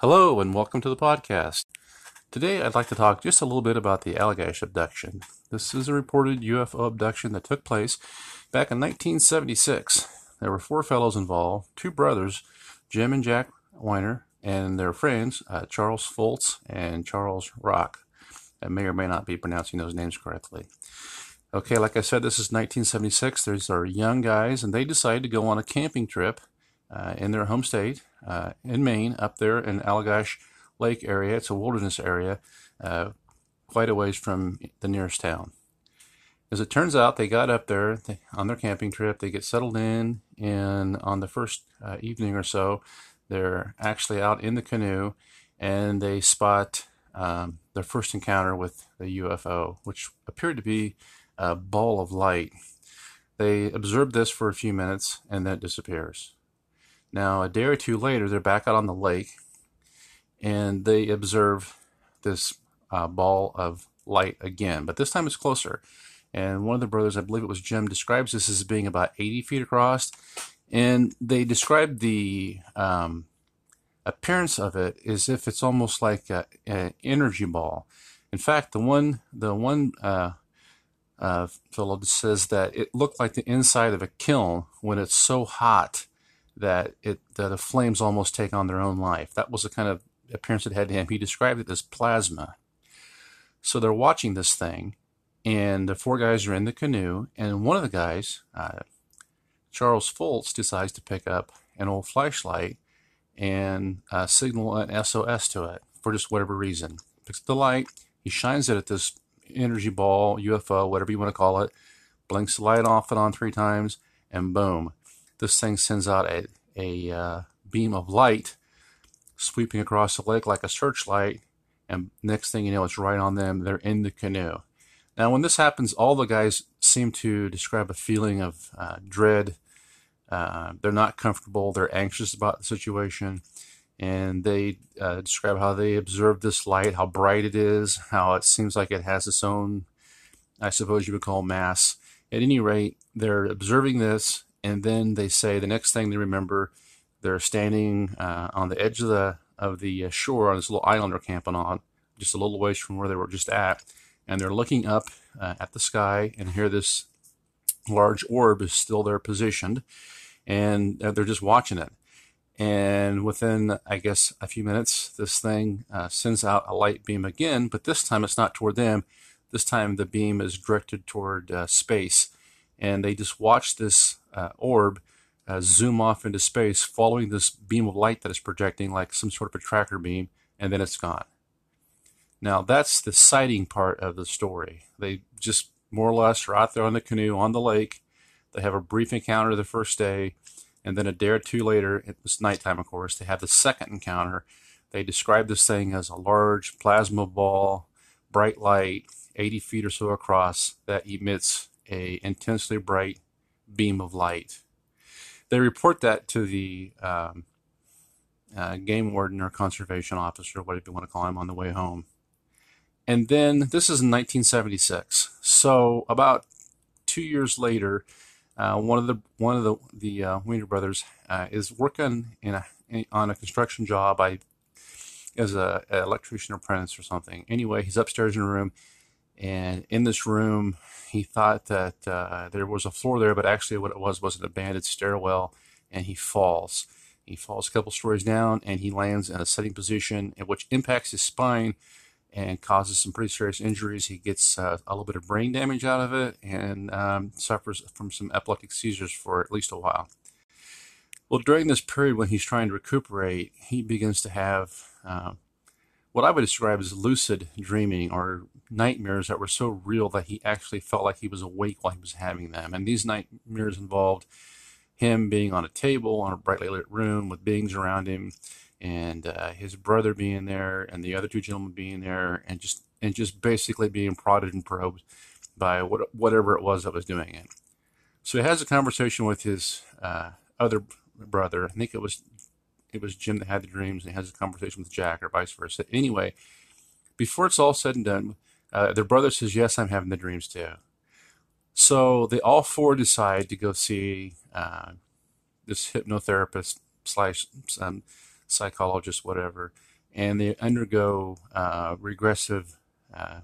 Hello, and welcome to the podcast. Today, I'd like to talk just a little bit about the Allagash abduction. This is a reported UFO abduction that took place back in 1976. There were four fellows involved two brothers, Jim and Jack Weiner, and their friends, uh, Charles Foltz and Charles Rock. I may or may not be pronouncing those names correctly. Okay, like I said, this is 1976. These are young guys, and they decide to go on a camping trip uh, in their home state uh, in Maine, up there in Allagash Lake area. It's a wilderness area, uh, quite a ways from the nearest town. As it turns out, they got up there they, on their camping trip. They get settled in, and on the first uh, evening or so, they're actually out in the canoe, and they spot um, their first encounter with the UFO, which appeared to be a ball of light. They observe this for a few minutes, and then it disappears. Now, a day or two later, they're back out on the lake and they observe this uh, ball of light again, but this time it's closer. And one of the brothers, I believe it was Jim, describes this as being about 80 feet across. And they describe the um, appearance of it as if it's almost like an energy ball. In fact, the one, the one uh, uh, fellow says that it looked like the inside of a kiln when it's so hot that it that the flames almost take on their own life. That was the kind of appearance it had to him. He described it as plasma. So they're watching this thing, and the four guys are in the canoe, and one of the guys, uh, Charles Foltz, decides to pick up an old flashlight and uh, signal an SOS to it for just whatever reason. Picks up the light, he shines it at this energy ball, UFO, whatever you want to call it, blinks the light off and on three times, and boom, this thing sends out a, a uh, beam of light sweeping across the lake like a searchlight. And next thing you know, it's right on them. They're in the canoe. Now, when this happens, all the guys seem to describe a feeling of uh, dread. Uh, they're not comfortable. They're anxious about the situation. And they uh, describe how they observe this light, how bright it is, how it seems like it has its own, I suppose you would call mass. At any rate, they're observing this and then they say the next thing they remember, they're standing uh, on the edge of the of the uh, shore on this little island they're camping on, just a little ways from where they were just at, and they're looking up uh, at the sky, and here this large orb is still there positioned, and they're just watching it. And within, I guess, a few minutes, this thing uh, sends out a light beam again, but this time it's not toward them. This time the beam is directed toward uh, space and they just watch this uh, orb uh, zoom off into space, following this beam of light that is projecting like some sort of a tracker beam, and then it's gone. Now, that's the sighting part of the story. They just more or less are out there on the canoe on the lake. They have a brief encounter the first day, and then a day or two later, it was nighttime, of course, they have the second encounter. They describe this thing as a large plasma ball, bright light, 80 feet or so across, that emits a intensely bright beam of light. They report that to the um, uh, game warden or conservation officer, whatever you want to call him, on the way home. And then this is in 1976. So about two years later, uh, one of the one of the the uh, Weiner brothers uh, is working in a, in, on a construction job. I as a, a electrician apprentice or something. Anyway, he's upstairs in a room and in this room, he thought that uh, there was a floor there, but actually, what it was was an abandoned stairwell, and he falls. He falls a couple stories down, and he lands in a sitting position, which impacts his spine and causes some pretty serious injuries. He gets uh, a little bit of brain damage out of it and um, suffers from some epileptic seizures for at least a while. Well, during this period when he's trying to recuperate, he begins to have uh, what I would describe as lucid dreaming or nightmares that were so real that he actually felt like he was awake while he was having them. And these nightmares involved him being on a table in a brightly lit room with beings around him, and uh, his brother being there, and the other two gentlemen being there, and just and just basically being prodded and probed by what, whatever it was that was doing it. So he has a conversation with his uh, other brother. I think it was it was Jim that had the dreams, and he has a conversation with Jack, or vice versa. Anyway, before it's all said and done, uh, their brother says, "Yes, I'm having the dreams too." So they all four decide to go see uh, this hypnotherapist slash um, psychologist, whatever, and they undergo uh, regressive uh,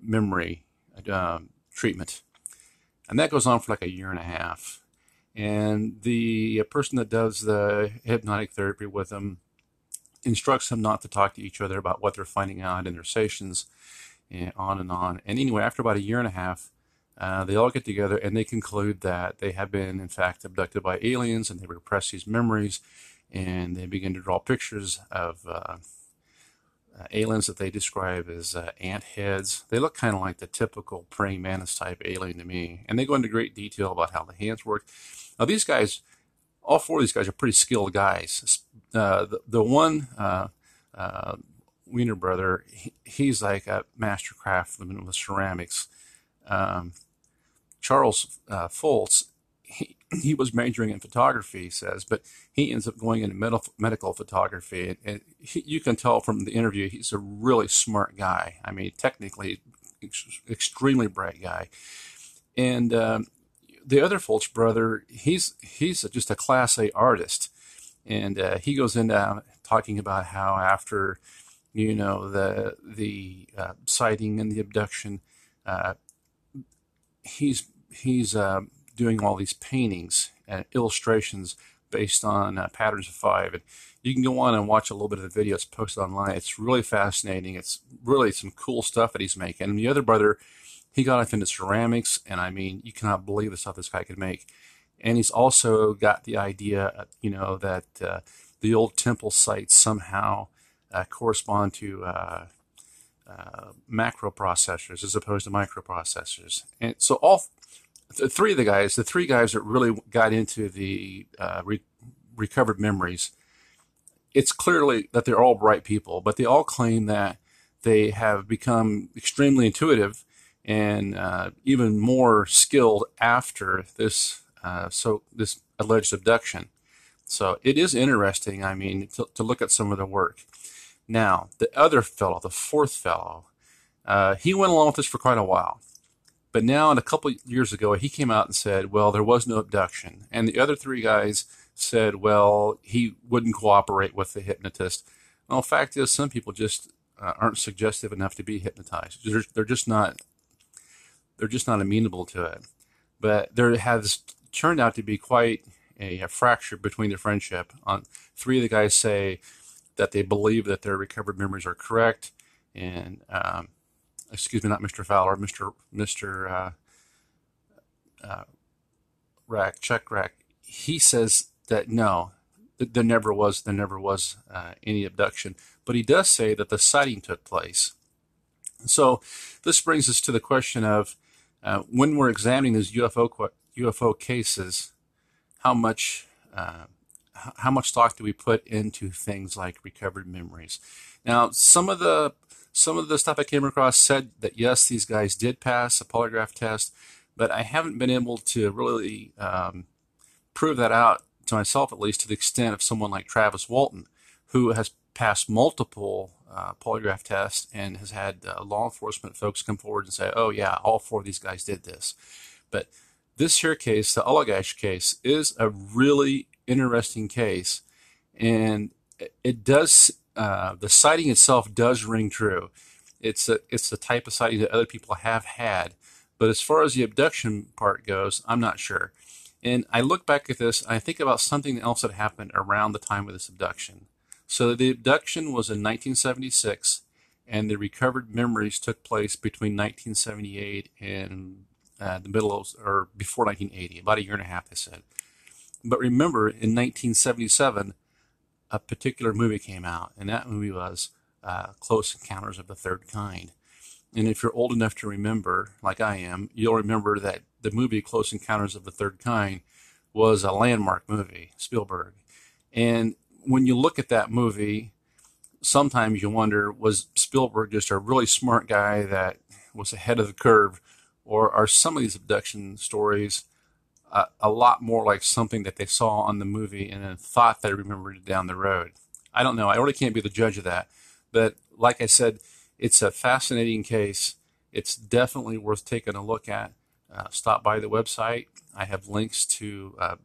memory um, treatment. And that goes on for like a year and a half. And the person that does the hypnotic therapy with them instructs them not to talk to each other about what they're finding out in their sessions, and on and on. And anyway, after about a year and a half, uh, they all get together and they conclude that they have been, in fact, abducted by aliens and they repress these memories and they begin to draw pictures of uh, uh, aliens that they describe as uh, ant heads. They look kind of like the typical praying mantis type alien to me. And they go into great detail about how the hands work. Now, these guys, all four of these guys are pretty skilled guys. Uh, the, the one, uh, Weiner brother, he, he's like a master craftsman with ceramics. Um, Charles uh, Foltz, he, he was majoring in photography, he says, but he ends up going into med- medical photography. And, and he, you can tell from the interview, he's a really smart guy. I mean, technically, ex- extremely bright guy. And um, the other Foltz brother, he's he's just a class A artist, and uh, he goes into talking about how after, you know, the the uh, sighting and the abduction, uh, he's he's uh, doing all these paintings and illustrations based on uh, patterns of five. And you can go on and watch a little bit of the video. It's posted online. It's really fascinating. It's really some cool stuff that he's making. And the other brother, he got off into ceramics, and I mean, you cannot believe the stuff this guy could make. And he's also got the idea, uh, you know, that uh, the old temple sites somehow uh, correspond to uh, uh, macro processors as opposed to microprocessors. And so all the three of the guys, the three guys that really got into the uh, re- recovered memories, it's clearly that they're all bright people, but they all claim that they have become extremely intuitive and uh, even more skilled after this uh, so this alleged abduction. So it is interesting. I mean, to, to look at some of the work. Now, the other fellow, the fourth fellow, uh, he went along with this for quite a while. But now, and a couple years ago, he came out and said, well, there was no abduction. And the other three guys said, well, he wouldn't cooperate with the hypnotist. Well, fact is, some people just uh, aren't suggestive enough to be hypnotized. They're, they're just not. They're just not amenable to it. But there has turned out to be quite a, a fracture between the friendship. On three of the guys say that they believe that their recovered memories are correct, and um, excuse me, not Mr. Fowler, Mr. Mr. Uh, uh, Rak, Chuck Rak, he says that no, there never was, there never was uh, any abduction, but he does say that the sighting took place. So this brings us to the question of uh, when we're examining these UFO UFO cases, how much uh, how much thought do we put into things like recovered memories? Now, some of the some of the stuff I came across said that yes, these guys did pass a polygraph test, but I haven't been able to really um, prove that out to myself, at least to the extent of someone like Travis Walton, who has passed multiple uh, polygraph tests and has had uh, law enforcement folks come forward and say, "Oh yeah, all four of these guys did this." But this here case, the Allagash case, is a really interesting case, and it does uh, the sighting itself does ring true. It's a, it's the type of sighting that other people have had, but as far as the abduction part goes, I'm not sure. And I look back at this, and I think about something else that happened around the time of this abduction. So the abduction was in 1976, and the recovered memories took place between 1978 and uh, the middle of, or before 1980, about a year and a half, they said. But remember, in 1977, a particular movie came out, and that movie was uh, Close Encounters of the Third Kind. And if you're old enough to remember, like I am, you'll remember that the movie Close Encounters of the Third Kind was a landmark movie, Spielberg. And when you look at that movie, sometimes you wonder was Spielberg just a really smart guy that was ahead of the curve, or are some of these abduction stories a, a lot more like something that they saw on the movie and then thought they remembered it down the road. I don't know. I really can't be the judge of that. But like I said, it's a fascinating case. It's definitely worth taking a look at. Uh, stop by the website. I have links to uh,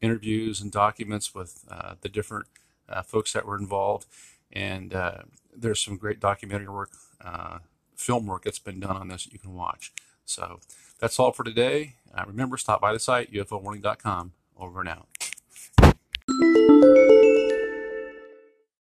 interviews and documents with uh, the different uh, folks that were involved. And uh, there's some great documentary work, uh, film work that's been done on this that you can watch. So that's all for today. Uh, remember, stop by the site, ufowarning.com. Over and out.